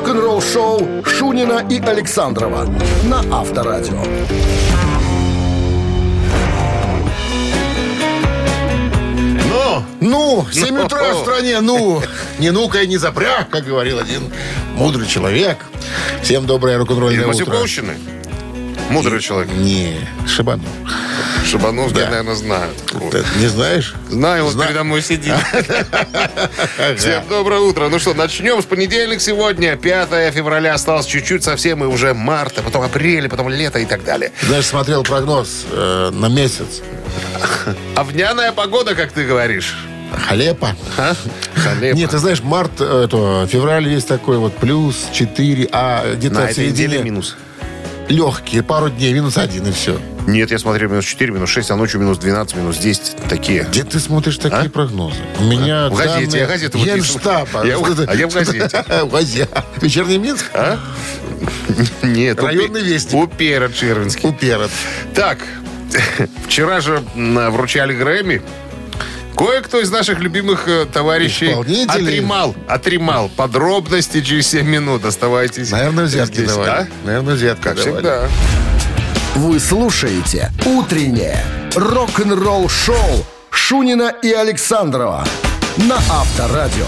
рок-н-ролл-шоу Шунина и Александрова на Авторадио. Ну, Ну, 7 утра в стране, ну. Не ну-ка и не запряг, как говорил один мудрый человек. Всем доброе рок-н-ролльное утро. Мудрый человек. Не, Шибану. Шибановский, Да. наверное, знаю. Ты не знаешь? Знаю, он Зна- передо мной сидит. Всем доброе утро. Ну что, начнем с понедельник сегодня. 5 февраля осталось чуть-чуть совсем, и уже март, а потом апрель, потом лето и так далее. Знаешь, смотрел прогноз э, на месяц. Овняная погода, как ты говоришь. Халепа. А? Халепа. Нет, ты знаешь, март, э, это, февраль есть такой вот плюс 4, а где-то в середине минус. легкие, пару дней, минус один и все. Нет, я смотрел минус 4, минус 6, а ночью минус 12, минус 10. Такие. Где ты смотришь такие А? прогнозы? У меня В газете, данные я газету выписываю. Генштаба. Я а я в газете. В газете. Вечерний Минск? А? Нет, Районный вестник. Упера Червинский. Уперед. Так, вчера же м, вручали Грэмми. Кое-кто из наших любимых э, товарищей отримал, отримал подробности через 7 минут. Оставайтесь Наверное, взятки здесь, давали. да? Наверное, взятки Как давали. всегда. Вы слушаете «Утреннее рок-н-ролл-шоу» Шунина и Александрова на Авторадио.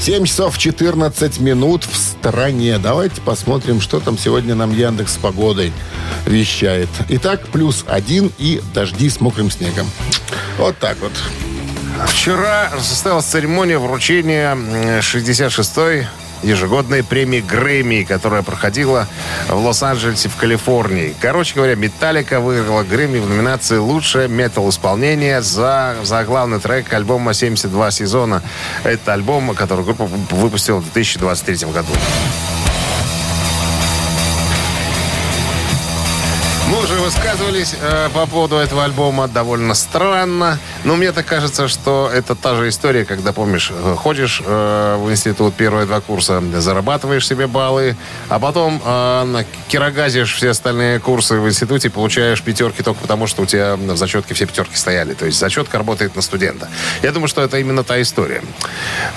7 часов 14 минут в стране. Давайте посмотрим, что там сегодня нам Яндекс с погодой вещает. Итак, плюс один и дожди с мокрым снегом. Вот так вот. Вчера состоялась церемония вручения м, 66-й ежегодной премии Грэмми, которая проходила в Лос-Анджелесе в Калифорнии. Короче говоря, Металлика выиграла Грэмми в номинации «Лучшее метал-исполнение» за, за главный трек альбома «72 сезона». Это альбом, который группа выпустила в 2023 году. Высказывались э, по поводу этого альбома довольно странно. Но мне так кажется, что это та же история, когда, помнишь, э, ходишь э, в институт первые два курса, зарабатываешь себе баллы, а потом э, кирогазишь все остальные курсы в институте, получаешь пятерки только потому, что у тебя в зачетке все пятерки стояли. То есть зачетка работает на студента. Я думаю, что это именно та история.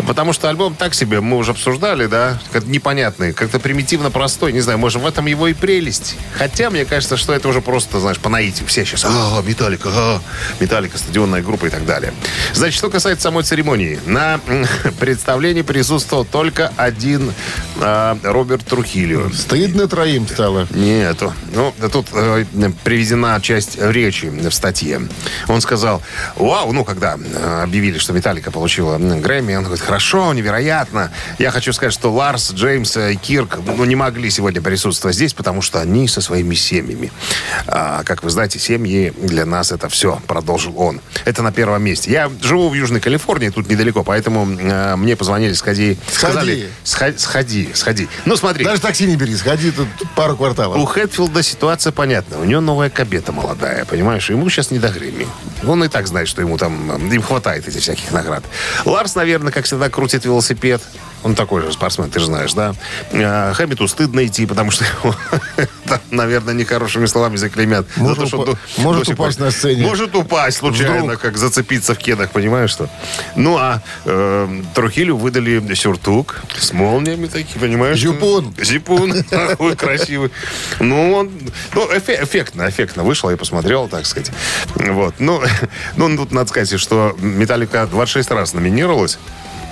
Потому что альбом так себе, мы уже обсуждали, да, как непонятный, как-то примитивно простой. Не знаю, может, в этом его и прелесть. Хотя, мне кажется, что это уже просто, знаешь, по наитию. Все сейчас, а, Металлика, а, Металлика, стадионная группа и так далее. Значит, что касается самой церемонии. На представлении присутствовал только один а, Роберт Трухилио. Стыдно троим стало. Нету. Ну, тут э, приведена часть речи в статье. Он сказал, вау, ну, когда э, объявили, что Металлика получила Грэмми, он говорит, хорошо, невероятно. Я хочу сказать, что Ларс, Джеймс и Кирк ну, не могли сегодня присутствовать здесь, потому что они со своими семьями. А, как вы знаете, семьи для нас это все, продолжил он. Это на первом месте. Я живу в Южной Калифорнии, тут недалеко, поэтому э, мне позвонили, сходи. Сказали, «Сходи, сходи, сходи. Ну, смотри. Даже такси не бери, сходи тут пару кварталов. У Хэтфилда ситуация понятна. У него новая кабета молодая, понимаешь? Ему сейчас не до Грэмми. Он и так знает, что ему там... э, Им хватает этих всяких наград. Ларс, наверное, как всегда, крутит велосипед. Он такой же спортсмен, ты же знаешь, да? А, Хэммету стыдно идти, потому что там, наверное, нехорошими словами заклеймят. За Может то, что упа- до- может до упасть пор- на сцене. Может упасть случайно, Вдруг. как зацепиться в кедах, понимаешь что? Ну, а э, Трухилю выдали сюртук с молниями такие, понимаешь? Зипун. Зипун. Такой красивый. Ну, он... Ну, эффектно, эффектно вышло, я посмотрел, так сказать. Вот. Ну, ну, тут надо сказать, что Металлика 26 раз номинировалась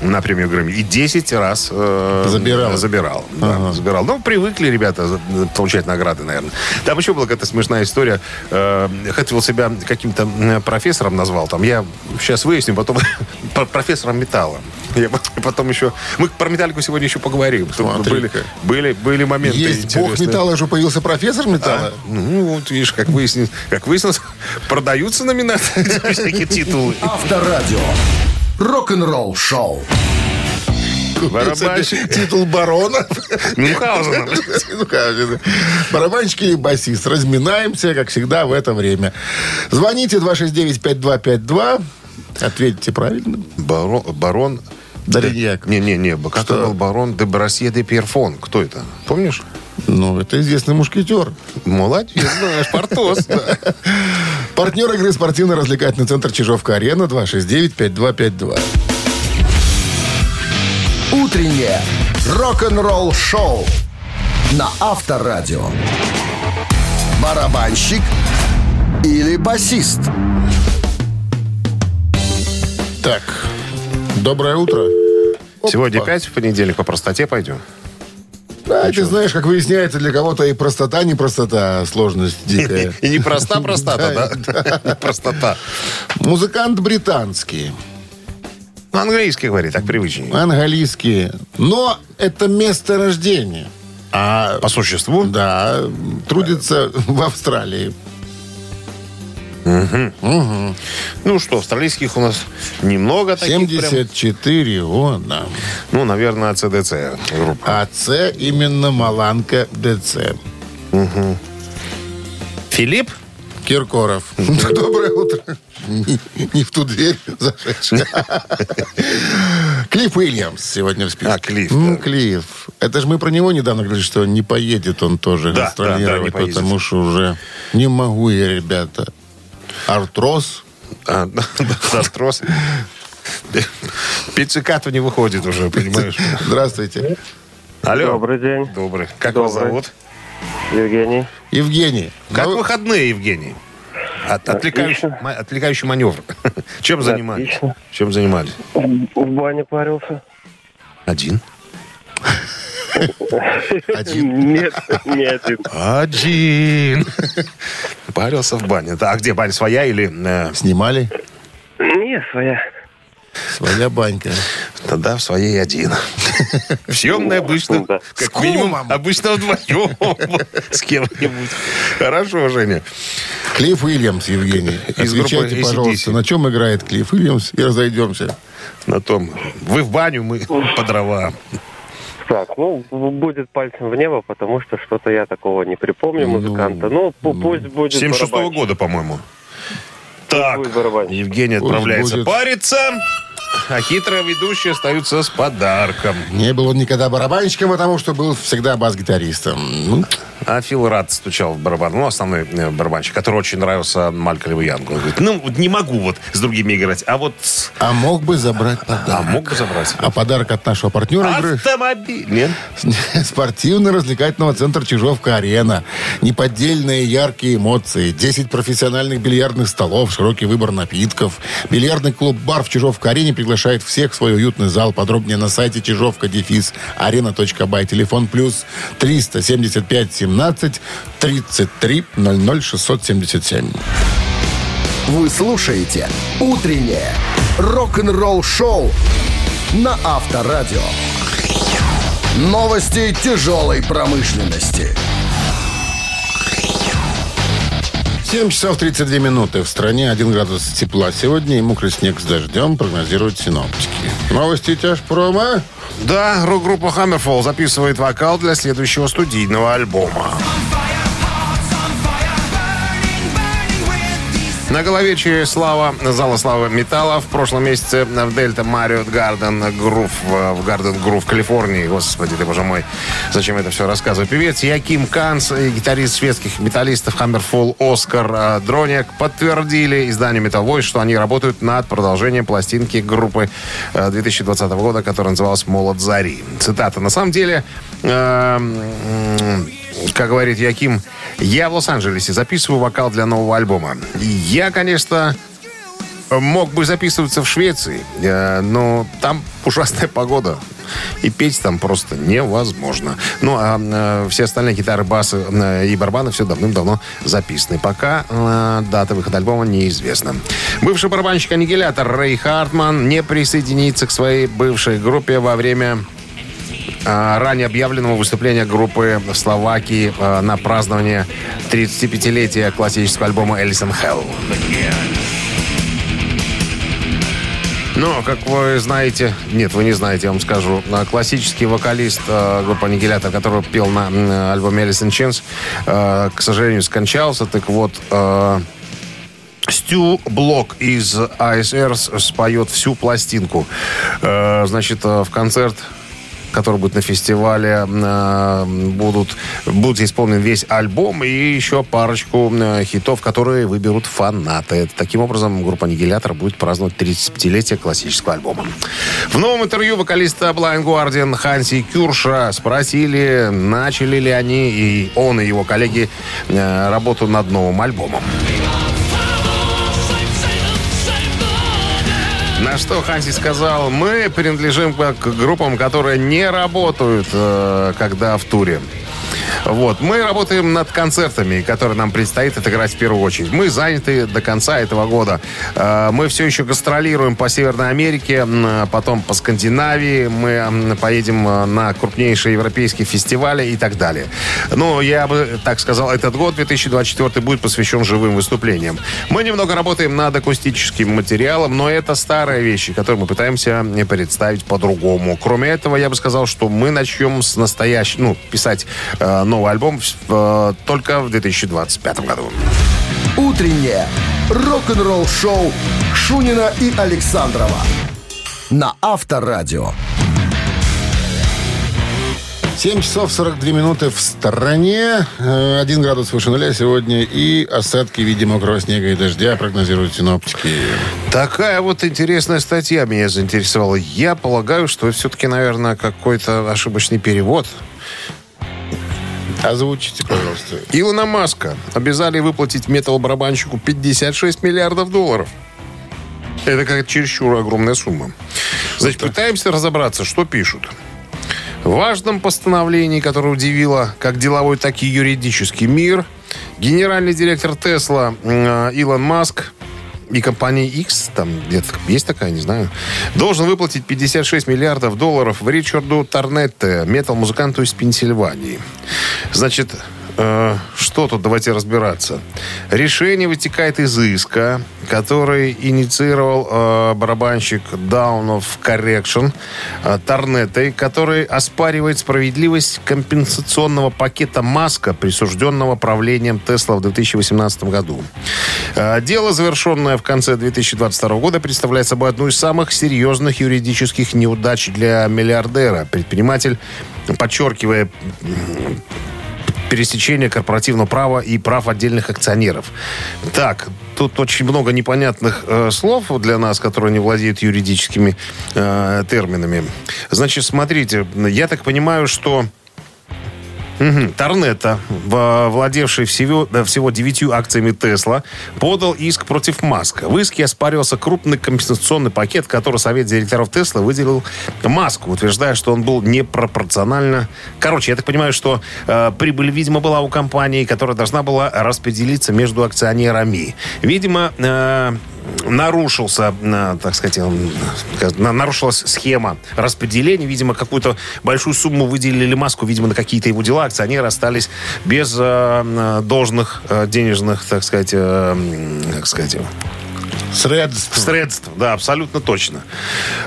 на премию Грэмми. И 10 раз э, Забирала. забирал. да, забирал. Ну, привыкли ребята за- получать награды, наверное. Там еще была какая-то смешная история. Э, Хэтфилл себя каким-то м, профессором назвал. Там я сейчас выясню, потом про- профессором металла. Я потом еще... Мы про металлику сегодня еще поговорим. Были, были, были моменты Есть бог интересные. металла, уже появился профессор металла. А, ну, вот видишь, как выяснилось, как выяснилось, продаются номинации, всякие титулы. Авторадио. Рок-н-ролл шоу. Барабанщик. Титул барона. Мюнхгаузена. Мюнхгаузена. Барабанщик или басист. Разминаемся, как всегда, в это время. Звоните 269-5252. Ответьте правильно. Барон, барон Дариньяк. Не-не-не, как Что? был барон де Брасье де Пьерфон. Кто это? Помнишь? Ну, это известный мушкетер. Молодец, знаешь, Портос. Партнер игры спортивно-развлекательный центр Чижовка-Арена 269-5252. Утреннее рок-н-ролл шоу на Авторадио. Барабанщик или басист? Так, доброе утро. Сегодня Опа. опять в понедельник по простоте пойдем. Да, ты знаешь, как выясняется, для кого-то и простота не простота, а сложность дикая. И не проста простота, да? Простота. Музыкант британский, Ну, английский говорит, так привычнее. английский, но это место рождения. А По существу? Да, трудится в Австралии. Ну что, австралийских у нас немного таких прям. 74 года. Ну, наверное, ЦДЦ группа. А С именно Маланка ДЦ. Филипп? Киркоров. Доброе утро. Не, не в ту дверь зашедший. Клифф Уильямс сегодня в списке. А, Клифф, М, да. Клифф. Это же мы про него недавно говорили, что не поедет он тоже Да, гастролировать, да, да, потому что уже не могу я, ребята. Артроз. А, да, Артрос. Пиццикату не выходит уже, понимаешь? Здравствуйте. Алло. Добрый день, Добрый. Как вас зовут? Евгений. Евгений. Как ну, выходные, Евгений? От- отвлекающий, отвлекающий маневр. Чем занимались? Отлично. Чем занимались? В бане парился. Один. Один. Нет, не один. Один. Парился в бане. Да, а где баня своя или... э, Снимали? Не, своя. Своя банька. тогда в своей один. В съемной обычно, Да. как С минимум, кумом. обычно вдвоем с кем-нибудь. Хорошо, Женя. Клифф Уильямс, Евгений. Из группы Отвечайте, пожалуйста, на чем играет Клифф Уильямс и разойдемся. На том, вы в баню, мы по дрова. Так, ну, будет пальцем в небо, потому что что-то я такого не припомню музыканта. Ну, пу- пусть будет 76 барабанщик. года, по-моему. Так. Евгений отправляется будет. париться, а хитрые ведущие остаются с подарком. Не был он никогда барабанщиком, потому что был всегда бас-гитаристом. Ну, А Фил Рад стучал в барабан. Ну, основной э, барабанщик, который очень нравился Малькольму Янгу. Он говорит, ну, не могу вот с другими играть, а вот... а мог бы забрать А подарок. мог бы забрать? А подарок от нашего партнера игры Автомобиль. Нет? спортивно-развлекательного центра Чижовка-Арена. Неподдельные яркие эмоции, 10 профессиональных бильярдных столов, широкий выбор напитков. Бильярдный клуб-бар в Чижовка-Арене приглашает всех в свой уютный зал. Подробнее на сайте чижовка дефис арена.бай. Телефон плюс 375 17 33 00 677. Вы слушаете «Утреннее рок-н-ролл-шоу» на Авторадио. Новости тяжелой промышленности. 7 часов 32 минуты. В стране 1 градус тепла. Сегодня и мокрый снег с дождем прогнозируют синоптики. Новости тяжпрома. Да, рок-группа Hammerfall записывает вокал для следующего студийного альбома. На голове слава зала славы металла в прошлом месяце в Дельта Мариот Гарден Грув в Гарден Грув Калифорнии. Господи ты, боже мой, зачем это все рассказываю? Певец Яким Канц и гитарист шведских металлистов Hammerfall Оскар э, Дроняк подтвердили изданию Metal Voice, что они работают над продолжением пластинки группы э, 2020 года, которая называлась «Молот Зари». Цитата. На самом деле, э, как говорит Яким, я в Лос-Анджелесе записываю вокал для нового альбома. Я, конечно, мог бы записываться в Швеции, э, но там ужасная погода. И петь там просто невозможно. Ну, а э, все остальные гитары, басы э, и барабаны все давным-давно записаны. Пока дата выхода альбома неизвестна. Бывший барабанщик Аннигилятор Рэй Хартман не присоединится к своей бывшей группе во время ранее объявленного выступления группы в Словакии а, на празднование 35-летия классического альбома «Элисон Хелл». Но, как вы знаете, нет, вы не знаете, я вам скажу, а, классический вокалист э, группы «Аннигилятор», который пел на м, альбоме «Alice in Chains», э, к сожалению, скончался. Так вот, э, Стю Блок из с- споет всю пластинку. Э, значит, э, в концерт который будет на фестивале. Э, будут, будет исполнен весь альбом и еще парочку э, хитов, которые выберут фанаты. Таким образом, группа «Аннигилятор» будет праздновать 35-летие классического альбома. В новом интервью вокалиста Blind Guardian Ханси Кюрша спросили, начали ли они, и он, и его коллеги, э, работу над новым альбомом. На что Ханси сказал, мы принадлежим к группам, которые не работают, э, когда в туре. Вот. Мы работаем над концертами, которые нам предстоит отыграть в первую очередь. Мы заняты до конца этого года. Э, мы все еще гастролируем по Северной Америке, потом по Скандинавии. Мы поедем э, на крупнейшие европейские фестивали и так далее. Ну, я бы так сказал, этот год, 2024, будет посвящен живым выступлениям. Мы немного работаем над акустическим материалом, но это старые вещи, которые мы пытаемся представить по-другому. Кроме этого, я бы сказал, что мы начнем с настоящего, ну, писать э, новый альбом э, только в 2025 году. Утреннее рок-н-ролл-шоу Шунина и Александрова на Авторадио. 7 часов 42 минуты в стороне. Э, один градус выше нуля сегодня. И осадки в виде мокрого снега и дождя прогнозируют синоптики. Такая вот интересная статья меня заинтересовала. Я полагаю, что все-таки, наверное, какой-то ошибочный перевод. Озвучите, пожалуйста. Илона Маска обязали выплатить металлобарабанщику 56 миллиардов долларов. Это как чересчур огромная сумма. Значит, пытаемся разобраться, что пишут. В важном постановлении, которое удивило как деловой, так и юридический мир, генеральный директор Тесла э, Илон Маск и компания X, там где-то есть такая, не знаю, должен выплатить 56 миллиардов долларов в Ричарду Торнетте, метал-музыканту из Пенсильвании. Значит, что тут, давайте разбираться. Решение вытекает из иска, который инициировал э, барабанщик Down of Correction э, Торнетой, который оспаривает справедливость компенсационного пакета Маска, присужденного правлением Тесла в 2018 году. Э, дело, завершенное в конце 2022 года, представляет собой одну из самых серьезных юридических неудач для миллиардера. Предприниматель, подчеркивая пересечения корпоративного права и прав отдельных акционеров. Так, тут очень много непонятных э, слов для нас, которые не владеют юридическими э, терминами. Значит, смотрите, я так понимаю, что Угу. Торнета, владевший всего, всего девятью акциями Тесла, подал иск против Маска. В иске оспаривался крупный компенсационный пакет, который Совет директоров Тесла выделил Маску, утверждая, что он был непропорционально... Короче, я так понимаю, что э, прибыль, видимо, была у компании, которая должна была распределиться между акционерами. Видимо, э, нарушился, э, так сказать, нарушилась схема распределения. Видимо, какую-то большую сумму выделили Маску, видимо, на какие-то его дела. Акционеры остались без э, э, должных денежных, так сказать, как сказать, Средств. Средств, да, абсолютно точно.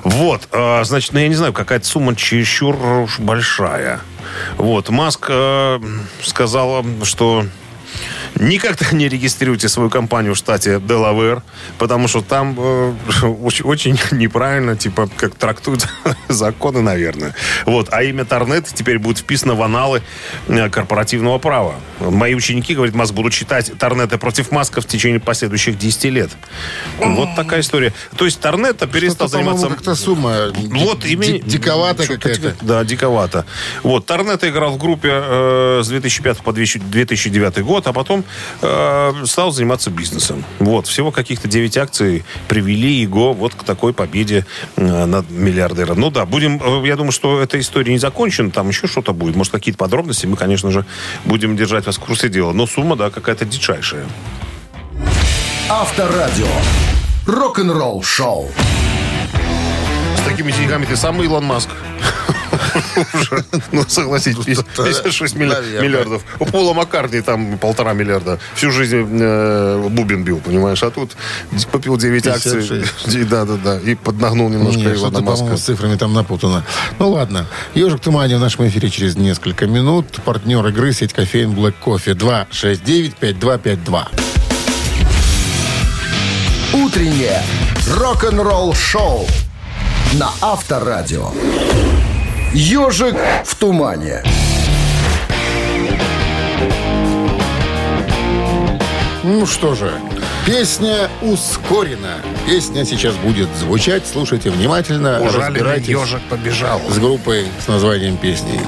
Вот, значит, ну я не знаю, какая-то сумма чересчур большая. Вот, Маск э, сказал, что Никогда не регистрируйте свою компанию в штате Делавэр, потому что там э, очень, очень неправильно, типа, как трактуют законы, наверное. Вот. А имя Торнет теперь будет вписано в аналы э, корпоративного права. Мои ученики, говорят, Маск будут читать Торнета против Маска в течение последующих 10 лет. Вот такая история. То есть Торнета перестал заниматься... как-то сумма вот, имени... диковата какая-то. Да, диковата. Вот, Торнета играл в группе э, с 2005 по 2009 год, а потом э, стал заниматься бизнесом. Вот, всего каких-то 9 акций привели его вот к такой победе э, над миллиардером. Ну да, будем, э, я думаю, что эта история не закончена, там еще что-то будет. Может, какие-то подробности мы, конечно же, будем держать вас в курсе дела. Но сумма, да, какая-то дичайшая. Авторадио. Рок-н-ролл шоу. С такими деньгами ты сам Илон Маск. Ну, согласитесь, 56 миллиардов. У Пола Маккартни там полтора миллиарда. Всю жизнь э, бубен бил, понимаешь? А тут попил 9 акций. Да, да, да. И поднагнул немножко его на Маска. с цифрами там напутано. Ну, ладно. Ежик Тумани в нашем эфире через несколько минут. Партнер игры сеть кофеин Black Coffee 269-5252. Утреннее рок-н-ролл шоу на Авторадио. Ежик в тумане. Ну что же, песня ускорена. Песня сейчас будет звучать. Слушайте внимательно. Ужаленный ежик побежал. с группой с названием песни.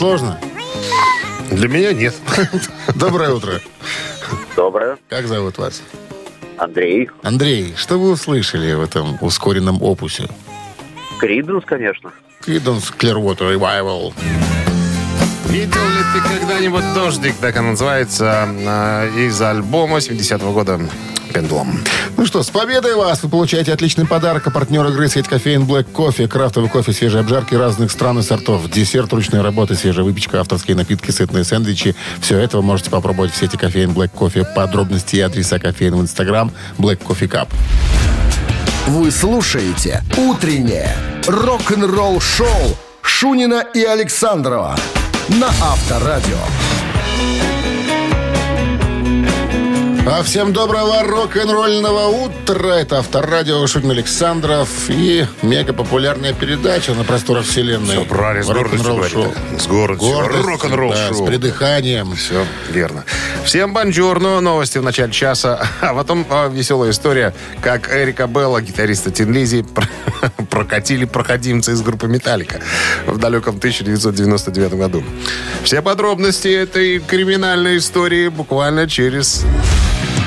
Сложно? Для меня нет. Доброе утро. Доброе. Как зовут вас? Андрей. Андрей, что вы услышали в этом ускоренном опусе? Криденс, конечно. Creedence Clearwater Revival. Видел ли ты когда-нибудь «Дождик», так он называется, э, из альбома 70-го года «Пендлом». Что, с победой вас! Вы получаете отличный подарок. А партнер игры сеть кофеин Black Кофе. Крафтовый кофе, свежие обжарки разных стран и сортов. Десерт ручной работы, свежая выпечка, авторские напитки, сытные сэндвичи. Все это вы можете попробовать в сети кофеин Black Кофе. Подробности и адреса кофеин в инстаграм Black Coffee Cup. Вы слушаете «Утреннее рок-н-ролл-шоу» Шунина и Александрова на Авторадио. А всем доброго рок-н-ролльного утра. Это Авторадио Шутин Александров и мега популярная передача на просторах вселенной. Все правильно, с гордостью говорит. С гордостью. Гордостью, Рок-н-ролл да, шоу. с придыханием. Все верно. Всем бонжорно. Новости в начале часа. А потом а, веселая история, как Эрика Белла, гитариста Тин Лизи, пр- прокатили проходимца из группы «Металлика» в далеком 1999 году. Все подробности этой криминальной истории буквально через...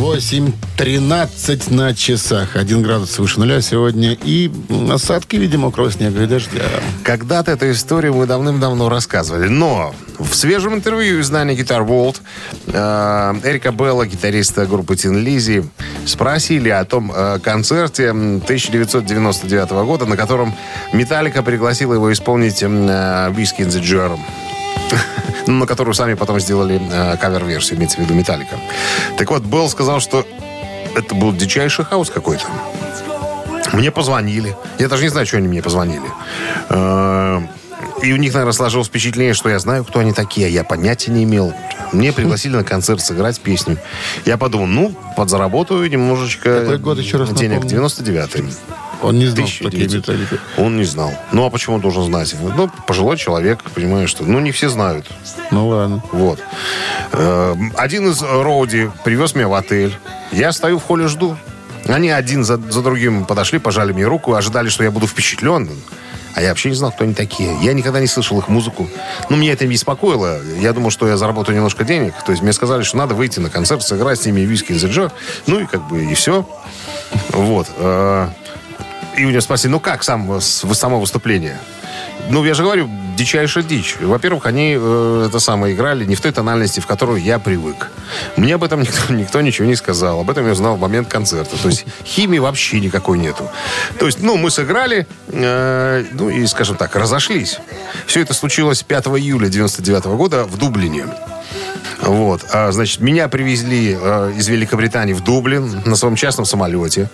8.13 на часах. Один градус выше нуля сегодня. И осадки, видимо, мокрого снега и дождя. Когда-то эту историю мы давным-давно рассказывали. Но в свежем интервью издания Guitar World Эрика Белла, гитариста группы Тин Лизи, спросили о том э, концерте м, 1999 года, на котором Металлика пригласила его исполнить э, «Whiskey in the Jar». Ну, на которую сами потом сделали э, кавер-версию, имеется в виду Металлика. Так вот, Белл сказал, что это был дичайший хаос какой-то. Мне позвонили. Я даже не знаю, что они мне позвонили. Э, И у них, наверное, сложилось впечатление, что я знаю, кто они такие. а Я понятия не имел. Мне пригласили на концерт сыграть песню. Я подумал, ну, подзаработаю немножечко Какой год еще раз денег. напомни? 99-й. Он не знал, что такие 1900. металлики. Он не знал. Ну, а почему он должен знать? Ну, пожилой человек, понимаешь, что... Ну, не все знают. Ну ладно. Вот. Э, Один из роуди привез меня в отель. Я стою в холле, жду. Они один за, за другим подошли, пожали мне руку, ожидали, что я буду впечатлен. А я вообще не знал, кто они такие. Я никогда не слышал их музыку. Ну, меня это не беспокоило. Я думал, что я заработаю немножко денег. То есть мне сказали, что надо выйти на концерт, сыграть с ними виски Jar. Ну, и как бы и все. Вот. И у него спросили, ну как сам, само выступление? Ну, я же говорю, дичайшая дичь. Во-первых, они э, это самое играли не в той тональности, в которую я привык. Мне об этом никто, никто ничего не сказал. Об этом я узнал в момент концерта. То есть химии вообще никакой нету. То есть, ну, мы сыграли, э, ну, и, скажем так, разошлись. Все это случилось 5 июля 99 года в Дублине. Вот, а, значит, меня привезли э, из Великобритании в Дублин на своем частном самолете.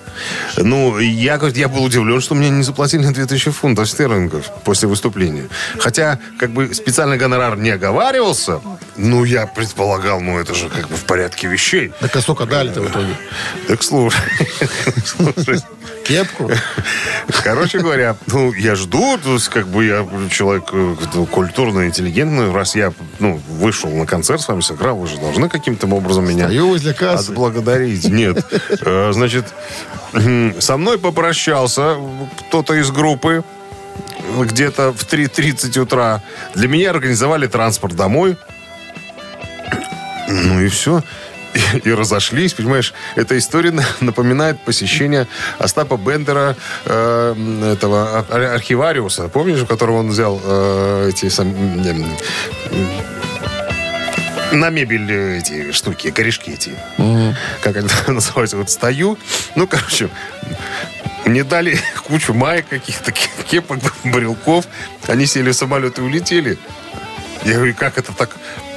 Ну, я, говорит, я был удивлен, что мне не заплатили 2000 фунтов стерлингов после выступления. Хотя, как бы, специальный гонорар не оговаривался. Ну, я предполагал, ну, это же как бы в порядке вещей. Так а сколько дали-то в итоге? Так слушай, слушай, Кепку? Короче говоря, ну, я жду, то есть, как бы я человек э, культурный, интеллигентный. Раз я, ну, вышел на концерт с вами, сыграл, вы же должны каким-то образом меня Стою возле кассы. отблагодарить. Нет. Э, Значит, со мной попрощался кто-то из группы где-то в 3.30 утра. Для меня организовали транспорт домой. Ну и все. И, и разошлись, понимаешь? Эта история на- напоминает посещение Остапа Бендера, э, этого ар- архивариуса. Помнишь, у которого он взял э, эти сам- м, на мебель э, эти штуки, корешки эти. Как они называются? Вот стою, ну, короче, мне дали кучу маек каких-то, ке- кепок, брелков. Они сели в самолет и улетели. Я говорю, как это так?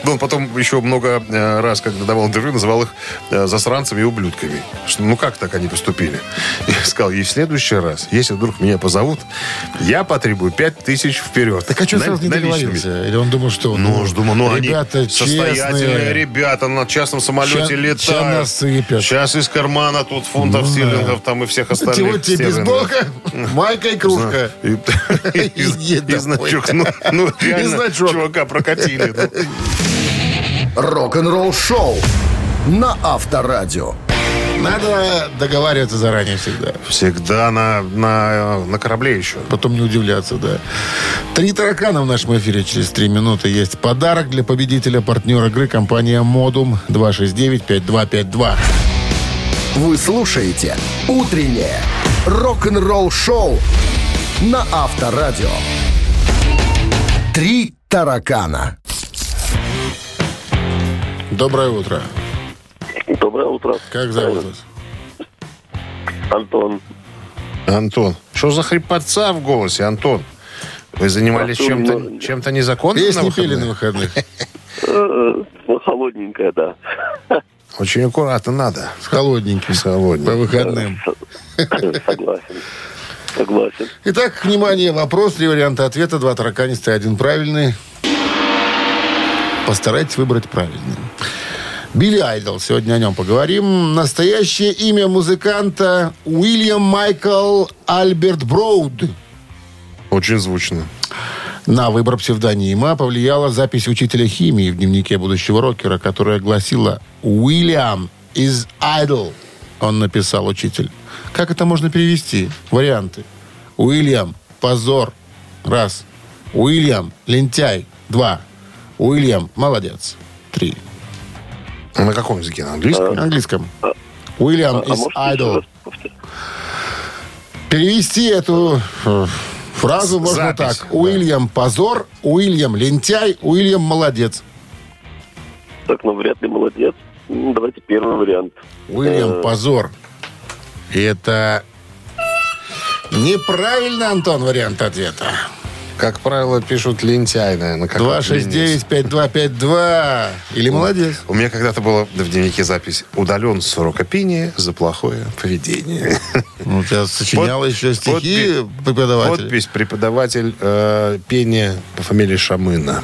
Ну, он потом еще много э, раз, когда давал интервью, называл их э, засранцами и ублюдками. Что, ну, как так они поступили? Я сказал, и в следующий раз, если вдруг меня позовут, я потребую пять тысяч вперед. Так а что На- сразу не договорился? Или он думал, что... Ну, уж думаю, ну, ребята они состоятельные честные. ребята на частном самолете Ща- летают. ща насыпят. Сейчас из кармана тут фунтов Ну, стерлингов там и всех остальных. Вот тебе бейсболка, майка и кружка. И, и- значок. Ну, ну, реально, значок. чувака прокатили. Рок-н-ролл шоу на Авторадио. Надо договариваться заранее всегда. Всегда на, на, на корабле еще. Потом не удивляться, да. Три таракана в нашем эфире через три минуты. Есть подарок для победителя, партнер игры, компания «Модум» 269-5252. Вы слушаете «Утреннее рок-н-ролл шоу» на Авторадио. Три таракана. Доброе утро. Доброе утро. Как зовут вас? Антон. Антон, что за хрипотца в голосе, Антон? Вы занимались чем-то ну, чем-то незаконным на Песни пели на выходных? выходных. Э, ну, Холодненькая, да. Очень аккуратно надо. С холодненьким. С холодненьким. По выходным. Согласен. Согласен. Итак, внимание, вопрос, три варианта ответа, два тараканистые, один правильный. Постарайтесь выбрать правильный. Билли Айдол, сегодня о нем поговорим. Настоящее имя музыканта Уильям Майкл Альберт Броуд. Очень звучно. На выбор псевдонима повлияла запись учителя химии в дневнике будущего рокера, которая гласила «Уильям is idol», он написал учитель. Как это можно перевести? Варианты. Уильям – позор. Раз. Уильям – лентяй. Два. Уильям – молодец. Три. А на каком языке? На английском? На английском. Уильям А is можете еще idol. раз повторить? Перевести эту э, фразу можно Запись, так. да. Уильям – позор. Уильям – лентяй. Уильям – молодец. Так, ну, вряд ли молодец. Ну, Давайте первый вариант. Уильям Позор. И это неправильно, Антон, вариант ответа. Как правило, пишут лентяй, наверное. как вот ленивец. 269-5252. Или молодец. У меня когда-то была в дневнике запись «Удален с урока пения за плохое поведение». Ну, у тебя сочинял Под- еще стихи подпи- преподаватель. Подпись преподаватель э, пения по фамилии Шамына.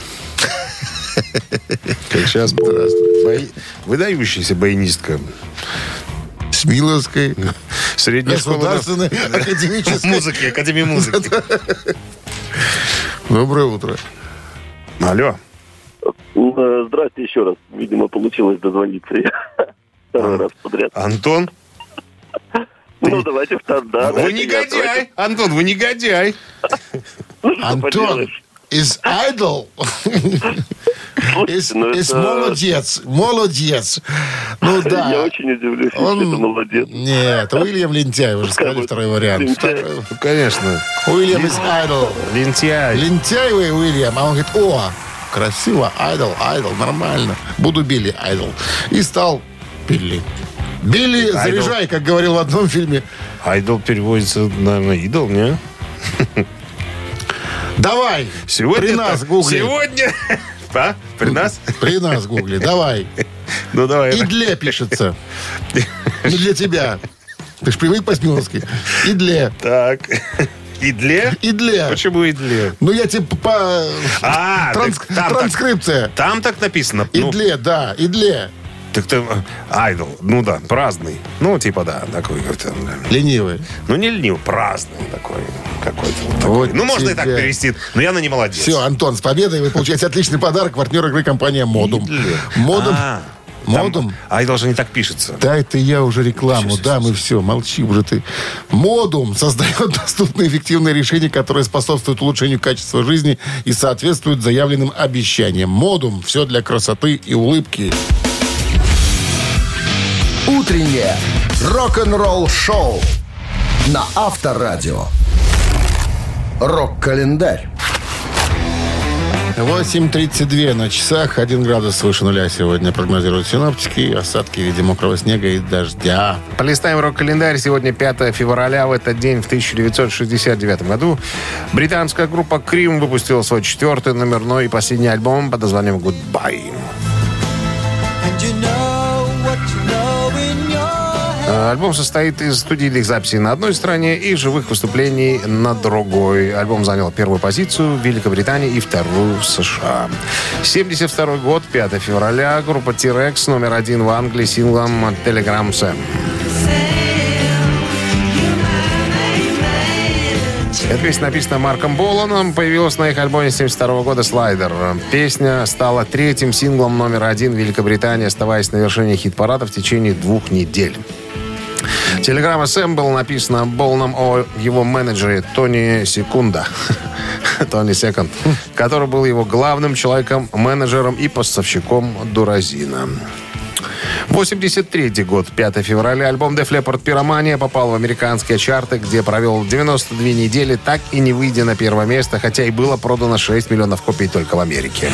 Как сейчас бои- выдающаяся баянистка. Смиловской. Средняя школа академической. музыки, Академии музыки. Доброе утро. Алло. Э, Здрасте еще раз. Видимо, получилось дозвониться. Второй раз подряд. Антон, Ну, давайте второй. Да, вы я, негодяй. Антон, вы негодяй. Ну, Антон поделаешь? Is idol. Is, ну, is это- молодец. Молодец. Ну да. Я очень удивлюсь, если Он- это молодец. Нет, Уильям Лентяй, вы же сказали второй вариант. Ну, конечно. Уильям is idol. Лентяй. Лентяй вы, Уильям. А он говорит, о, красиво, айдол, айдол, нормально. Буду Билли айдол. И стал Билли. Билли, Айдол. заряжай, как говорил в одном фильме. Айдол переводится, наверное, идол, не? Давай, Сегодня при нас так- гугли. Сегодня... А? При нас? При нас гугли, давай. Ну, давай. Идле пишется. Не для тебя. Ты ж привык по-смиловски. Идле. Так. Идле? Идле. Почему Идле? Ну, я тебе по... А, Транс- так там так- Транскрипция. Там так написано. Ну, Идле, да, Идле. Так ты... э, Айдол. Ну да, праздный. Ну, типа, да, такой как-то... Ленивый. Ну, не ленивый, праздный такой. Какой-то вот такой. Вот ну, можно и так тебя. перевести. Но я на не молодец. Все, Антон, с победой вы получаете отличный подарок. Партнер игры компания Модум. Модум. А, там Модум. Айдол же не так пишется. Да, это я уже рекламу всё, дам, всё, и все, молчи уже ты. Модум создает доступные эффективные решения, которые способствуют улучшению качества жизни и соответствуют заявленным обещаниям. Модум – все для красоты и улыбки. Утреннее рок-н-ролл-шоу на Авторадио. Рок-календарь. 8.32 на часах. 1 градус выше нуля сегодня прогнозируют синоптики. Осадки в виде мокрого снега и дождя. Полистаем рок-календарь. Сегодня 5 февраля. В этот день, в 1969 году, британская группа Крим выпустила свой четвертый номерной и последний альбом под названием «Goodbye». Э, Альбом состоит из студийных записей на одной стороне и живых выступлений на другой. Альбом занял первую позицию в Великобритании и вторую в США. 72 год, 5 февраля, группа T-Rex номер один в Англии синглом Telegram Sam. Эта песня написана Марком Боланом, появилась на их альбоме 72 года «Слайдер». Песня стала третьим синглом номер один в Великобритании, оставаясь на вершине хит-парада в течение двух недель. Телеграмма Сэм была написана Боланом о его менеджере Тони Секунда. Тони Секонд, который был его главным человеком, менеджером и поставщиком дуразина. 83 год, 5 февраля, альбом Def Leppard «Пиромания» попал в американские чарты, где провел 92 недели, так и не выйдя на первое место, хотя и было продано 6 миллионов копий только в Америке.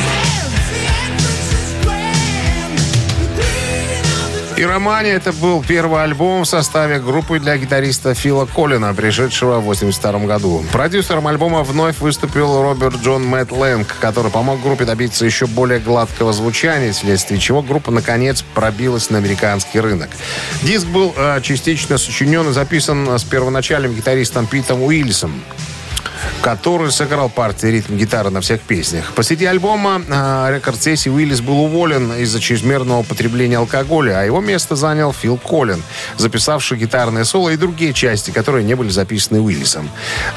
«Пиромания» — это был первый альбом в составе группы для гитариста Фила Коллина, пришедшего в 82 году. Продюсером альбома вновь выступил Роберт Джон Мэтт Лэнг, который помог группе добиться еще более гладкого звучания, вследствие чего группа, наконец, пробилась на американский рынок. Диск был э, частично сочинен и записан с первоначальным гитаристом Питом Уиллисом который сыграл партии ритм-гитары на всех песнях. Посреди альбома э, рекорд-сессии Уиллис был уволен из-за чрезмерного употребления алкоголя, а его место занял Фил Коллин, записавший гитарное соло и другие части, которые не были записаны Уиллисом.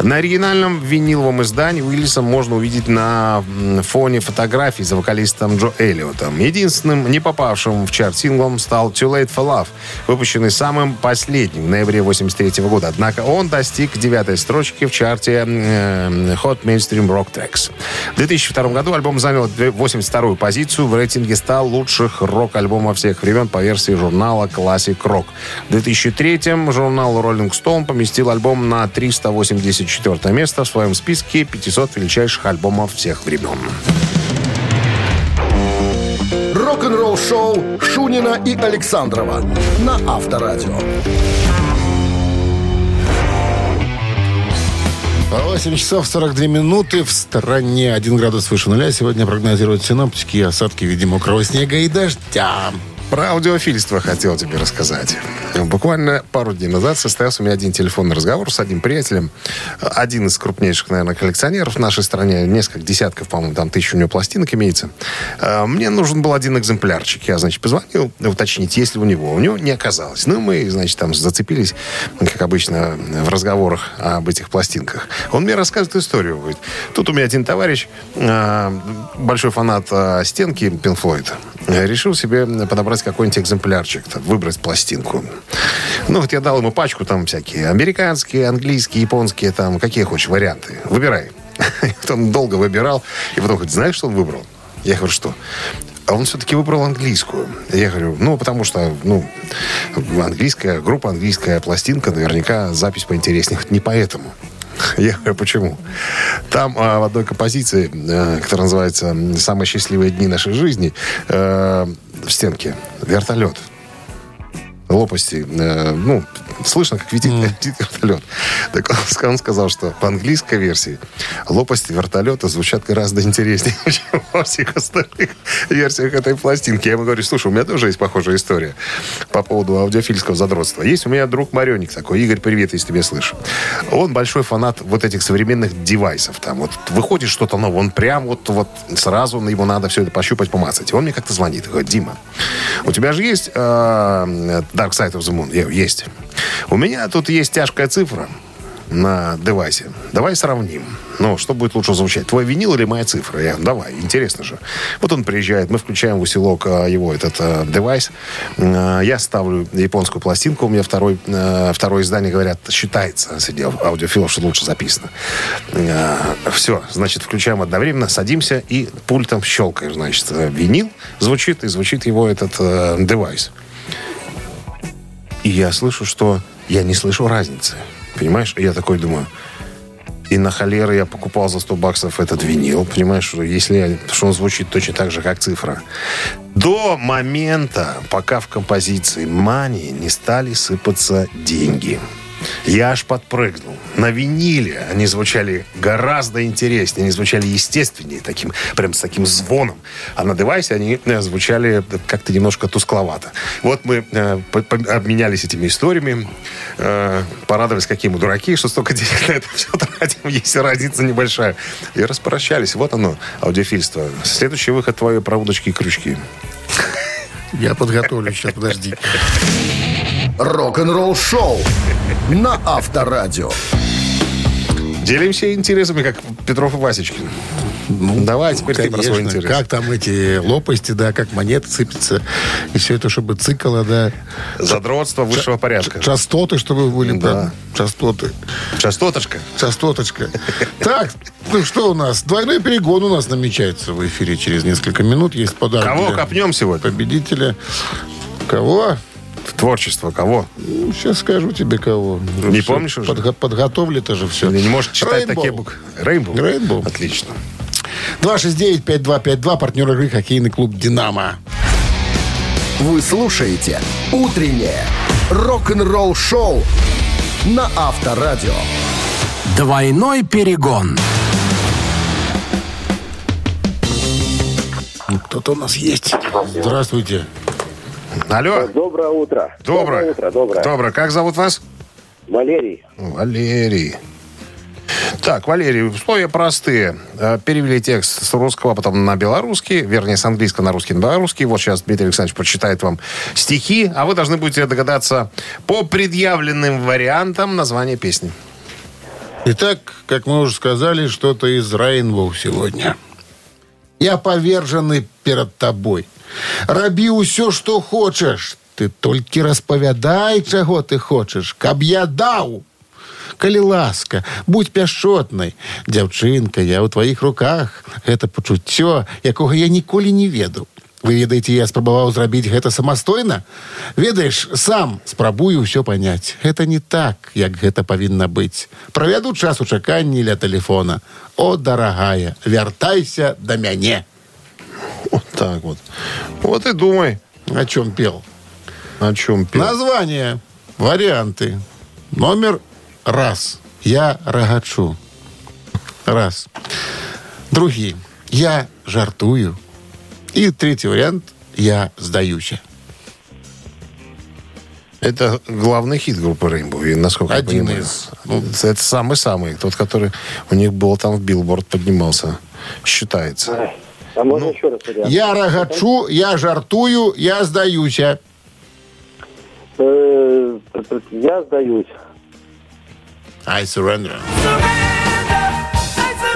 На оригинальном виниловом издании Уиллиса можно увидеть на фоне фотографий за вокалистом Джо Эллиотом. Единственным не попавшим в чарт синглом стал Too Late for Love, выпущенный самым последним в ноябре 83 года. Однако он достиг девятой строчки в чарте э, Hot Mainstream Rock Tracks. В 2002 году альбом занял 82-ю позицию в рейтинге 100 лучших рок-альбомов всех времен по версии журнала Classic Rock. В 2003-м журнал Rolling Stone поместил альбом на 384 место в своем списке 500 величайших альбомов всех времен. Рок-н-ролл-шоу Шунина и Александрова на Авторадио. 8 часов 42 минуты в стране. 1 градус выше нуля. Сегодня прогнозируют синоптики и осадки в виде мокрого снега и дождя. Про аудиофильство хотел тебе рассказать. Буквально пару дней назад состоялся у меня один телефонный разговор с одним приятелем. Один из крупнейших, наверное, коллекционеров в нашей стране. Несколько десятков, по-моему, там тысяч у него пластинок имеется. А, Мне нужен был один экземплярчик. Я, значит, позвонил уточнить, есть ли у него. У него не оказалось. Ну, мы, значит, там зацепились, как обычно, в разговорах об этих пластинках. Он мне рассказывает историю. Говорит, тут у меня один товарищ, а, большой фанат а, стенки э, решил себе подобрать какой-нибудь экземплярчик, там, выбрать пластинку. Ну, вот я дал ему пачку там всякие американские, английские, японские, там, какие хочешь варианты. Выбирай. Он долго выбирал, и потом говорит, знаешь, что он выбрал? Я говорю, что? А он все-таки выбрал английскую. Я говорю, ну, потому что, ну, английская группа, английская пластинка, наверняка запись поинтереснее. Не поэтому. Я говорю, почему? Там а, в одной композиции, э, которая называется «Самые счастливые дни нашей жизни», э, в стенке вертолет. Лопасти, э, ну, слышно, как летит, летит вертолет. Так он, он сказал, что по английской версии лопасти вертолета звучат гораздо интереснее, чем во всех остальных версиях этой пластинки. Я ему говорю, слушай, у меня тоже есть похожая история по поводу аудиофильского задротства. Есть у меня друг Маренник такой. Игорь, привет, если ты меня слышишь. Он большой фанат вот этих современных девайсов. Там вот выходит что-то новое, он прям вот, вот сразу ему надо все это пощупать, помацать. И он мне как-то звонит говорит, Дима, у тебя же есть э, Dark Side of the Moon? Я есть. У меня тут есть тяжкая цифра на девайсе. Давай сравним. Ну, что будет лучше звучать? Твой винил или моя цифра? Я давай, интересно же. Вот он приезжает, мы включаем в усилок а, его этот а, девайс. А, я ставлю японскую пластинку. У меня второй, а, второе издание, говорят, считается среди аудиофилов, что лучше записано. все, значит, включаем одновременно, садимся и пультом щелкаешь, значит, э, винил звучит, и звучит его этот э, девайс. И я слышу, что я не слышу разницы. Понимаешь? И я такой думаю, и на холеры я покупал за 100 баксов этот винил. Понимаешь, что если я- что он звучит точно так же, как цифра. До момента, пока в композиции «Мани» не стали сыпаться деньги. Я аж подпрыгнул. На виниле они звучали гораздо интереснее, они звучали естественнее, таким, прям с таким звоном. А на девайсе они э, звучали как-то немножко тускловато. Вот мы э, обменялись этими историями, э, порадовались, какие мы дураки, что столько денег на это все тратим, если разница небольшая. И распрощались. Вот оно, аудиофильство. Следующий выход твои про удочки и крючки. Я подготовлю сейчас, подожди. Рок-н-ролл шоу на Авторадио. Делимся интересами, как Петров и Васечкин. Давай, теперь ты про свой Конечно, интерес. как там эти лопасти, да, как монеты сыпятся. И все это, чтобы цикало, да. Задротство высшего порядка. Частоты, чтобы были, Да. да. Частоты. Частоточка. Частоточка. Так, ну что у нас? Двойной перегон у нас намечается в эфире через несколько минут. Есть подарок Кого копнем сегодня? победителя. Кого? Творчество кого? Ну, сейчас скажу тебе кого. Не Всё помнишь уже? подго- подготовлено же все. Или не можешь читать такие буквы? Рейнбоу? Рейнбоу. Отлично. 269-5252, партнер игры хоккейный клуб «Динамо». Вы слушаете «Утреннее рок-н-ролл-шоу» на Авторадио. Двойной перегон. Ну, Кто-то у нас есть. Здравствуйте. Алло. Доброе утро. Доброе. утро, доброе. Доброе. Как зовут вас? Валерий. Валерий. Так, Валерий, условия простые. Э, Перевели текст с русского, потом на белорусский, вернее, с английского на русский, на белорусский. Вот сейчас Дмитрий Александрович прочитает вам стихи, а вы должны будете догадаться по предъявленным вариантам названия песни. Итак, как мы уже сказали, что-то из Рейнбоу сегодня. Я повержены перед тобой. Рабі ўсё, што хочаш. Ты толькі распавядай, чаго ты хочаш, каб я даў. Калі ласка, будь пяшчотнай. Дзяўчынка, я ў тваіх руках. Гэта пачуццё, якога я ніколі не ведаў. Вы ведаеце, я спрабаваў зрабіць гэта самастойна? Ведаеш, сам спрабую ўсё паняць. Гэта не так, як гэта павінна быць. Правяду час у чаканні ля тэлефона. О, дарагая, вяртайся да мяне. Так вот. Вот и думай, О чем пел? о чем пел. Название, варианты. Номер раз. Я рагачу. Раз. Другие. Я жартую. И третий вариант. Я сдаюся. Это главный хит группы Rainbow, и насколько Один я понимаю. из. Ну, это самый-самый, тот, который у них был там в билборд поднимался. Считается. А можно еще раз вариант? Я рагачу, я жартую, я сдаюся. Э, Я сдаюсь. I surrender.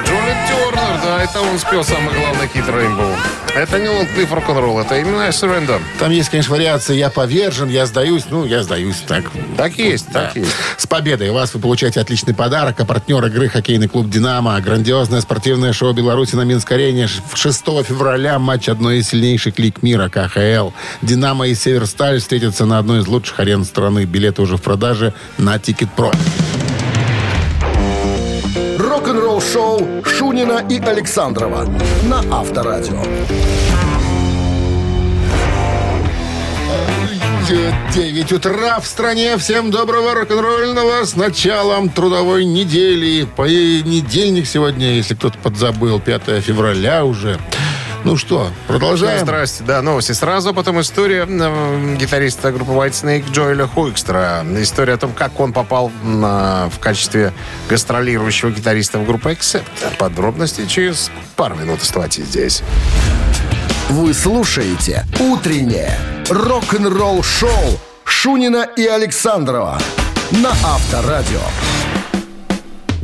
Джоли Тернер, да, это он спел самый главный хит Rainbow. Это не он, Клифф Рок-н-ролл, это именно I Surrender. Там есть, конечно, вариация «я повержен», «я сдаюсь». Ну, я сдаюсь. Так, Так есть, Да. так есть. С победой вас вы получаете отличный подарок. А партнер игры хоккейный клуб «Динамо». Грандиозное спортивное шоу Беларуси на Минск-арене. 6 февраля матч одной из сильнейших лиг мира КХЛ. «Динамо» и «Северсталь» встретятся на одной из лучших арен страны. Билеты уже в продаже на «Тикет.Про». Рок-н-ролл-шоу Шунина и Александрова на Авторадио. 9 утра в стране. Всем доброго рок-н-ролльного с началом трудовой недели. Понедельник сегодня, если кто-то подзабыл, 5 февраля уже. Ну что, продолжаем? Здрасте. Да, новости сразу, потом история э, гитариста группы White Snake Джоэля Хуикстера. История о том, как он попал на- в качестве гастролирующего гитариста в группу Accept. Подробности через пару минут. Оставайтесь здесь. Вы слушаете «Утреннее рок-н-ролл-шоу» Шунина и Александрова на Авторадио.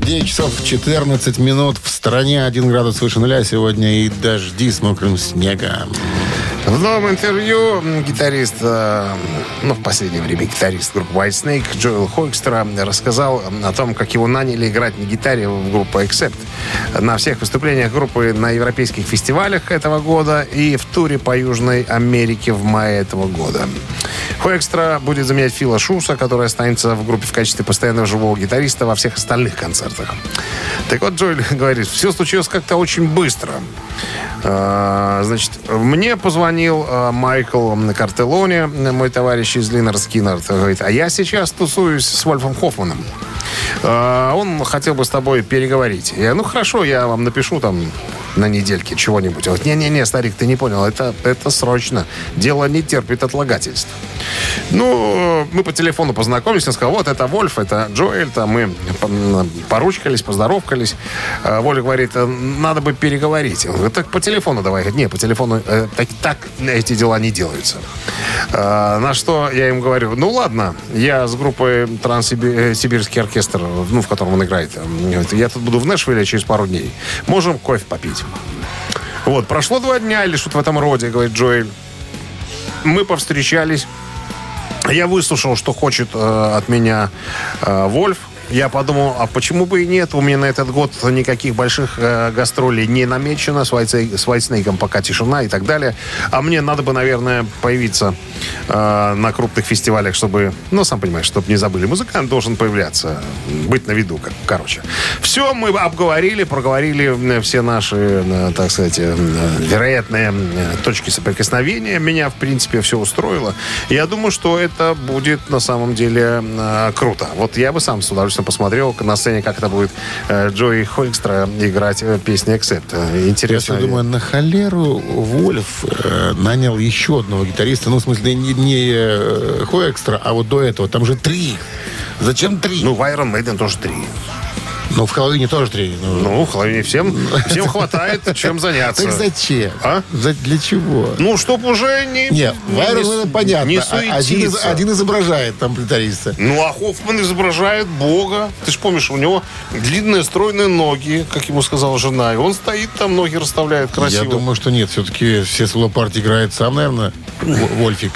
9 часов 14 минут. В стране 1 градус выше нуля сегодня и дожди с мокрым снегом. В новом интервью гитарист, э, ну, в последнее время гитарист группы White Snake Джоэл Хойкстера рассказал о том, как его наняли играть на гитаре в группу Accept на всех выступлениях группы на европейских фестивалях этого года и в туре по Южной Америке в мае этого года. Хойкстра будет заменять Фила Шуса, который останется в группе в качестве постоянного живого гитариста во всех остальных концертах. Так вот, Джоэль говорит, все случилось как-то очень быстро. А, Значит, мне позвонил а, Майкл Картелоне, мой товарищ из Линер Скиннерт. Говорит, а я сейчас тусуюсь с Вольфом Хоффманом. А, Он хотел бы с тобой переговорить. Я, ну, хорошо, я вам напишу там на недельке чего-нибудь. Он говорит, не-не-не, старик, ты не понял, это, это срочно. Дело не терпит отлагательств. Ну, мы по телефону познакомились, он сказал, вот это Вольф, это Джоэль, там мы по- поручкались, поздоровкались. А Воля говорит, «Э, надо бы переговорить. Он говорит, так по телефону давай. Я говорю, не, по телефону э, так, так эти дела не делаются. А, на что я им говорю, ну ладно, я с группой Транссибирский оркестр, ну, в котором он играет, э, говорит, я тут буду в Нэшвилле через пару дней. Можем кофе попить. Вот, прошло два дня или что-то в этом роде, говорит Джоэль. Мы повстречались. Я выслушал, что хочет э, от меня э, Вольф. Я подумал, а почему бы и нет? У меня на этот год никаких больших э, гастролей не намечено. С, с Whitesnake пока тишина и так далее. А мне надо бы, наверное, появиться э, на крупных фестивалях, чтобы, ну, сам понимаешь, чтобы не забыли. Музыкант должен появляться, быть на виду, как, короче. Все мы обговорили, проговорили все наши, э, так сказать, э, вероятные точки соприкосновения. Меня, в принципе, все устроило. Я думаю, что это будет на самом деле э, круто. Вот я бы сам с удовольствием посмотрел на сцене, как это будет э, Джои Хойкстра играть э, песни Accept. Э, Я Интересно. все думаю, на холеру Вольф нанял еще одного гитариста. Ну, в смысле, не, не Хоэкстра, а вот до этого. Там же три. Зачем три? Ну, в Iron Maiden тоже три. Ну, в Хэллоуине тоже три. Ну, Ну, половине всем, всем хватает чем заняться. так зачем? А? За- для чего? Ну, чтоб уже не... Нет, в Iron Man понятно. Не А- один, из- суетиться. один изображает там гитариста. Ну, а Хоффман изображает Бога. Ты ж помнишь, у него длинные стройные ноги, как ему сказала жена. И он стоит там, ноги расставляет красиво. Я думаю, что нет. Все-таки все соло играет сам, наверное, В- Вольфик.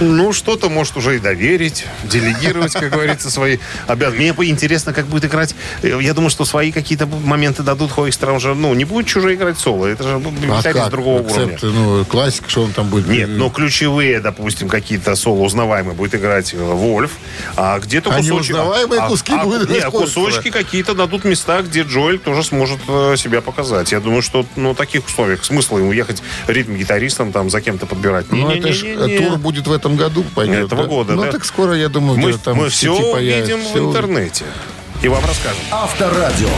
Ну, что-то может уже и доверить, делегировать, как говорится, свои обязанности. Мне бы интересно, как будет играть. э, Я думаю, что свои какие-то моменты дадут Хойстера. Он же, ну, не будет чужой играть соло. Это же ну, А другого уровня. Ну, классика, что он там будет? Нет, но ключевые, допустим, какие-то соло узнаваемые будет играть э, Вольф, а где-то кусочки... неузнаваемые а- куски а- будет Нет, кусочки какие-то дадут места, где Джоэль тоже сможет э, себя показать. Я думаю, что ну, в таких условиях смысла ему ехать ритм-гитаристом, там, за кем-то подбирать. Ну, это ж Не-не-не-не. тур будет в этом году пойдет. Этого да? года, Ну, да. так скоро, я думаю, Мы, там мы в все увидим Всё в интернете. И вам расскажем. Авторадио.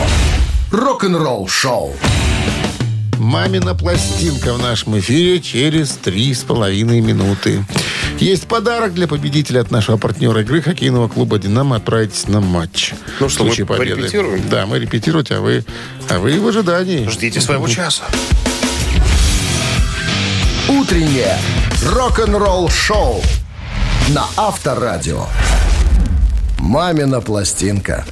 Рок-н-ролл шоу. Мамина пластинка в нашем эфире через три с половиной минуты. Есть подарок для победителя от нашего партнера игры хоккейного клуба «Динамо». Отправитесь на матч. Ну В что, мы случае победы. порепетируем? Да, мы репетируем, а вы, а вы в ожидании. Ждите своего часа. Утреннее рок-н-ролл шоу на Авторадио. Мамина пластинка.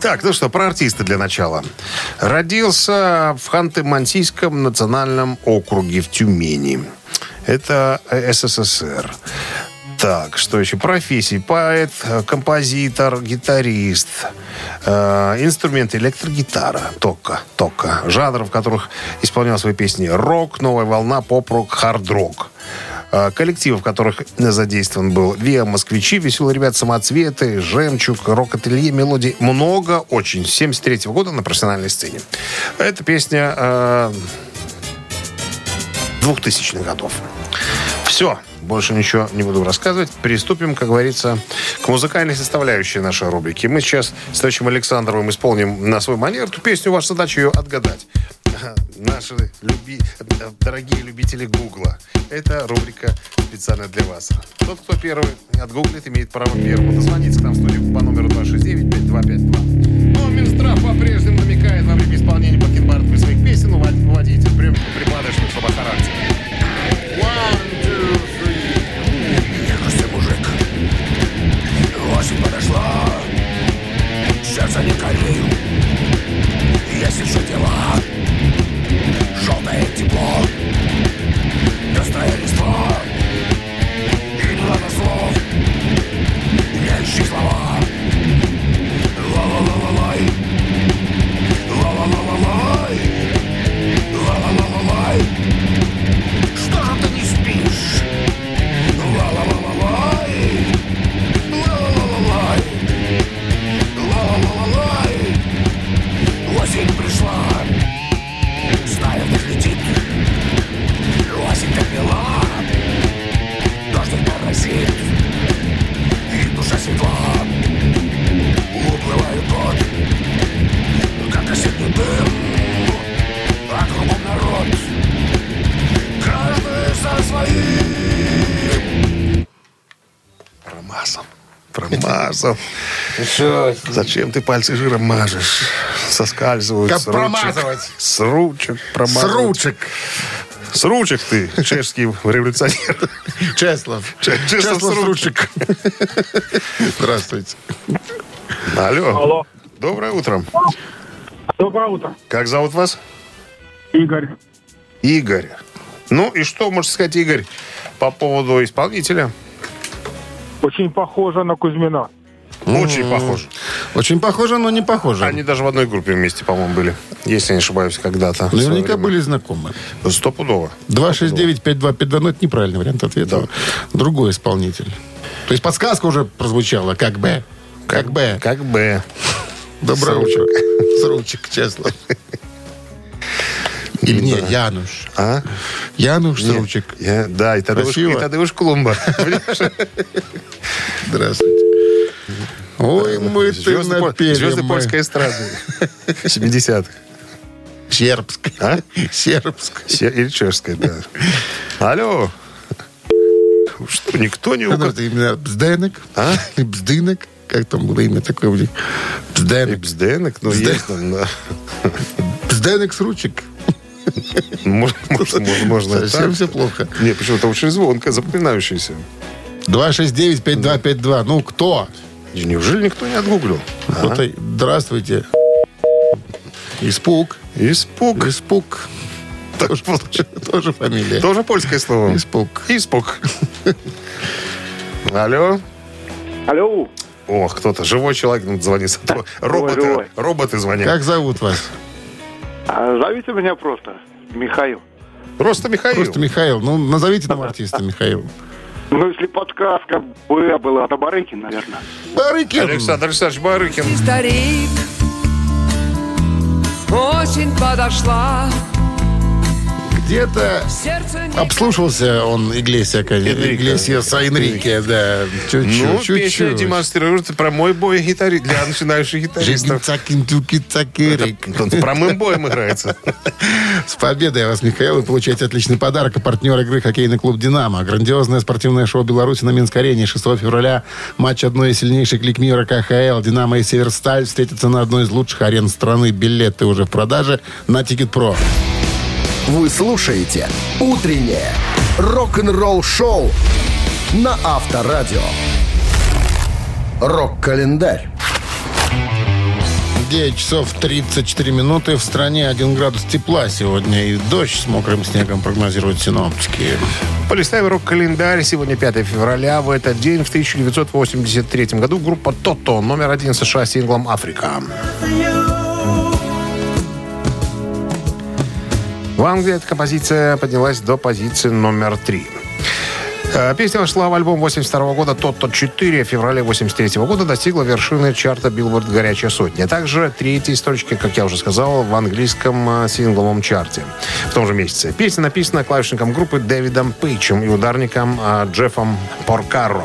Так, ну что, про артиста для начала. Родился в Ханты-Мансийском национальном округе в Тюмени. Это э, СССР. Так, что еще? Профессии. Поэт, э, композитор, гитарист. Э, инструменты электрогитара. Тока. Тока. Жанров, в которых исполнял свои песни. Рок, новая волна, поп-рок, хард-рок. Э, Коллективы, в которых задействован был Виа Москвичи, Веселые ребят, Самоцветы, Жемчуг, Рок-ателье, Мелодий. Много очень. С 73 года на профессиональной сцене. Эта песня э, 2000-х годов. Все. Больше ничего не буду рассказывать. Приступим, как говорится, к музыкальной составляющей нашей рубрики. Мы сейчас с товарищем Александровым исполним на свой манер эту песню. Ваша задача ее отгадать. Наши люби... дорогие любители Гугла. Это рубрика специально для вас. Тот, кто первый отгуглит, имеет право первым дозвониться к нам в студию по номеру 269-5252. Ну, а Минздрав по-прежнему намекает во время исполнения Бакенбардовой своих песен увод- вводить приемнику подошла, сердце не корею, есть еще Промазал. Зачем ты пальцы жиром мажешь? Соскальзывают Как с ручек. промазывать? С ручек С промазывают. ручек. С ручек ты, чешский революционер. Чеслов. Че- Чеслов с Чеслов с ручек. Здравствуйте. Алло. Алло. Доброе утро. Доброе утро. Как зовут вас? Игорь. Игорь. Ну и что можете сказать, Игорь, по поводу исполнителя? Очень похоже на Кузьмина. Очень похож. Очень похоже, но не похоже. Они даже в одной группе вместе, по-моему, были. Если я не ошибаюсь, когда-то. Наверняка были знакомы. Стопудово. 269-5252, но это неправильный вариант ответа. Другой исполнитель. То есть подсказка уже прозвучала, как бы. Как бы. Как бы. Доброе С утро. С ручек, честно. Или не, Януш. А? Януш с Не, ручек. я- да, и Красиво. и уж клумба. Здравствуйте. Ой, мы ты напели звезды польской эстрады. 70-х. Сербск. А? Сербск. Се- Или чешская, да. Алло. Что, никто не указал? это имя? Бзденек? А? Или Бздынек? Как там было имя такое у них? Бзденек. Бзденек, ну, Бзден- есть там, да. Бзденек с ручек. Можно, можно, можно Совсем так. все плохо. Не, почему-то очень звонко, запоминающееся. 269-5252. Ну, кто? Неужели никто не отгуглил? А? Вот и- Здравствуйте. Испуг. Испуг. Испуг. Тоже, тоже фамилия. Тоже польское слово. Испуг. Испуг. Алло. Алло. Ох, кто-то, живой человек звонит. А Роботы, живой. роботы звонят. Как зовут вас? А зовите меня просто Михаил. Просто Михаил. Просто Михаил. Ну, назовите нам артиста Михаил. Ну, если подсказка Б была, то Барыкин, наверное. Барыкин. Александр Александрович Барыкин. старик Очень подошла Где-то обслушался он Иглесия, конечно. Энрике. Иглесиаса Энрике, да. Чуть-чуть, Ну, песня чуть-чуть. демонстрирует про мой бой гитари... для начинающих гитаристов. Тут Про моим боем играется. С победой вас, Михаил, вы получаете отличный подарок. А партнер игры хоккейный клуб «Динамо». Грандиозное спортивное шоу Беларуси на Минск-арене. 6 февраля матч одной из сильнейших лиг мира КХЛ. «Динамо» и «Северсталь» встретятся на одной из лучших арен страны. Билеты уже в продаже на «Тикет.Про». Вы слушаете «Утреннее рок-н-ролл-шоу» на Авторадио. Рок-календарь. 9 часов 34 минуты. В стране 1 градус тепла сегодня. И дождь с мокрым снегом прогнозируют синоптики. Полистаем рок-календарь. Сегодня 5 февраля. В этот день, в 1983 году, группа «Тото» номер один США синглом «Африка». В Англии эта композиция поднялась до позиции номер три. Э, Песня вошла в альбом 82 года «Тото 4». В феврале 83 года достигла вершины чарта Билборд «Горячая сотня». Также третьей строчки, как я уже сказал, в английском э, сингловом чарте в том же месяце. Песня написана клавишником группы Дэвидом Пейчем и ударником э, Джеффом Поркаро.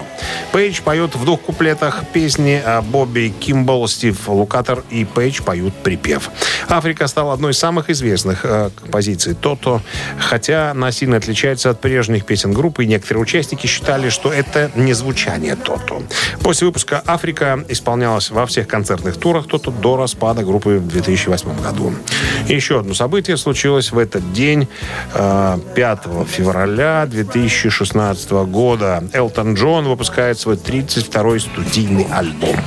Пейч поет в двух куплетах песни а Бобби Кимбл, Стив Лукатер и Пейч поют припев. «Африка» стала одной из самых известных композиций «Тото», хотя она сильно отличается от прежних песен группы, и некоторые участники считали, что это не звучание «Тото». После выпуска «Африка» исполнялась во всех концертных турах «Тото» до распада группы в 2008 году. Еще одно событие случилось в этот день, э, 5 февраля 2016 года. Элтон Джон выпускает свой 32-й студийный альбом.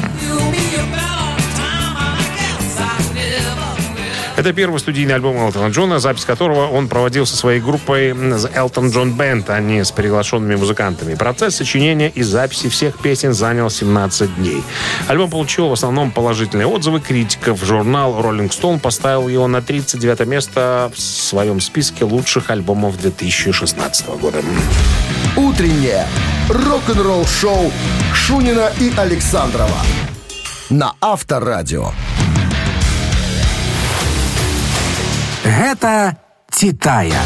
Это первый студийный альбом Элтона Джона, запись которого он проводил со своей группой The Elton John Band, а не с приглашенными музыкантами. Процесс сочинения и записи всех песен занял 17 дней. Альбом получил в основном положительные отзывы критиков. Журнал Rolling Stone поставил его на 39 место в своем списке лучших альбомов 2016 года. Утреннее рок-н-ролл-шоу Шунина и Александрова на Авторадио. Гэта «Титая».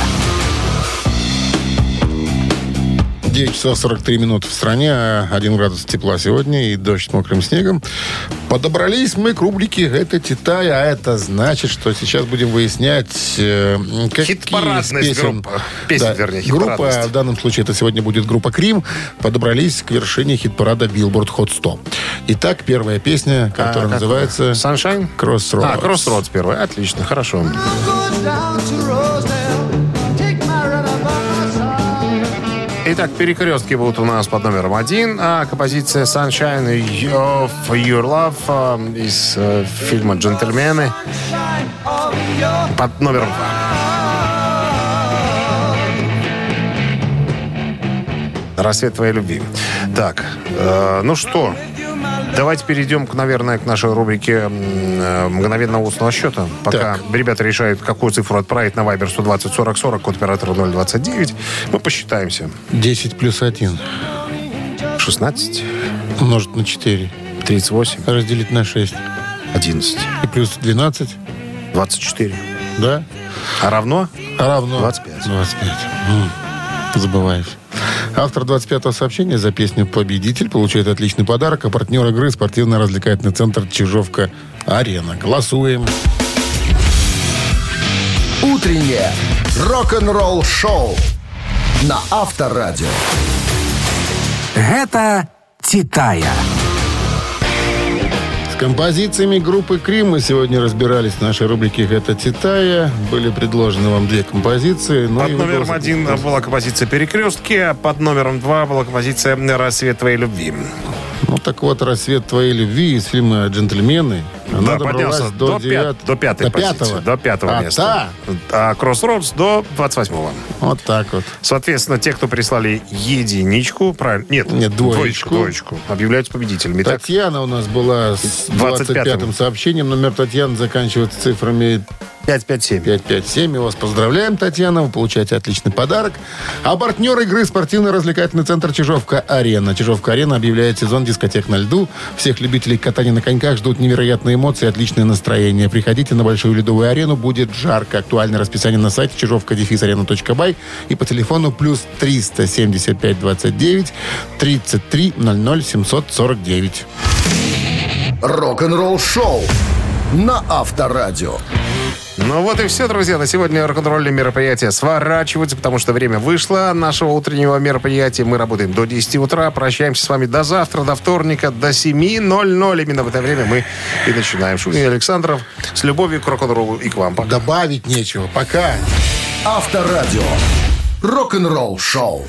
9 часов 43 минуты в стране, 1 градус тепла сегодня и дождь с мокрым снегом. Подобрались мы к рубрике «Это Титая», а это значит, что сейчас будем выяснять, э, какие песен... группа. Песен, вернее, Группа, в данном случае это сегодня будет группа «Крим», подобрались к вершине хит-парада Billboard Hot 100. Итак, первая песня, которая А, называется Sunshine? «Crossroads». А, Crossroads первый. Отлично, хорошо. Итак, перекрестки будут у нас под номером один, а композиция Sunshine of Your Love э, из э, фильма «Джентльмены» под номером два. Рассвет твоей любви. Так, э, ну что, давайте перейдем, наверное, к нашей рубрике э, мгновенного устного счета. Пока ребята решают, какую цифру отправить на Viber 120 40 40, код оператора 029, мы посчитаемся. 10 плюс 1 16, умножить на 4. 38, Разделить на 6. 11, И плюс 12, 24. да? А равно? Равно 25. 25. М, Забываешь. Автор 25-го сообщения за песню «Победитель» получает отличный подарок, а партнер игры спортивно-развлекательный центр «Чижовка-Арена». Голосуем. Утреннее рок-н-ролл-шоу на Авторадио. Гэта Титая. С композициями группы «Крим» мы сегодня разбирались в нашей рубрике «Это Титая». Были предложены вам две композиции. Ну, Под номером голосуете. один была композиция «Перекрестки», а под номером два была композиция «Рассвет твоей любви». Ну, так вот, «Рассвет твоей любви» из фильма «Джентльмены». Она Да, поднялся до, до, девят- пят- до пятой до позиции, пятого. До пятого а места. А Crossroads до 28-го. Та, вот так вот. Соответственно, те, кто прислали единичку, правильно? Нет, Нет, двоечку. двоечку, объявляются победителями. Татьяна у нас была с 25-м. 25-м сообщением. Номер Татьяны заканчивается цифрами 557. 557. Мы вас поздравляем, Татьяна. Вы получаете отличный подарок. А партнер игры спортивно-развлекательный центр «Чижовка-Арена». «Чижовка-Арена» объявляет сезон дискотек на льду. Всех любителей катания на коньках ждут невероятные эмоции и отличное настроение. Приходите на Большую ледовую арену. Будет жарко. Актуальное расписание на сайте чижовка и по телефону плюс 375 29 33 00 749. Рок-н-ролл-шоу на Авторадио. Ну вот и все, друзья. На сегодня рок-н-ролльные мероприятия сворачиваются, потому что время вышло нашего утреннего мероприятия. Мы работаем до 10 утра. Прощаемся с вами до завтра, до вторника, до 7.00. Именно в это время мы и начинаем. Шунин и Александров с любовью к рок-н-роллу и к вам. Пока. Добавить нечего. Пока. Авторадио. Рок-н-ролл-шоу.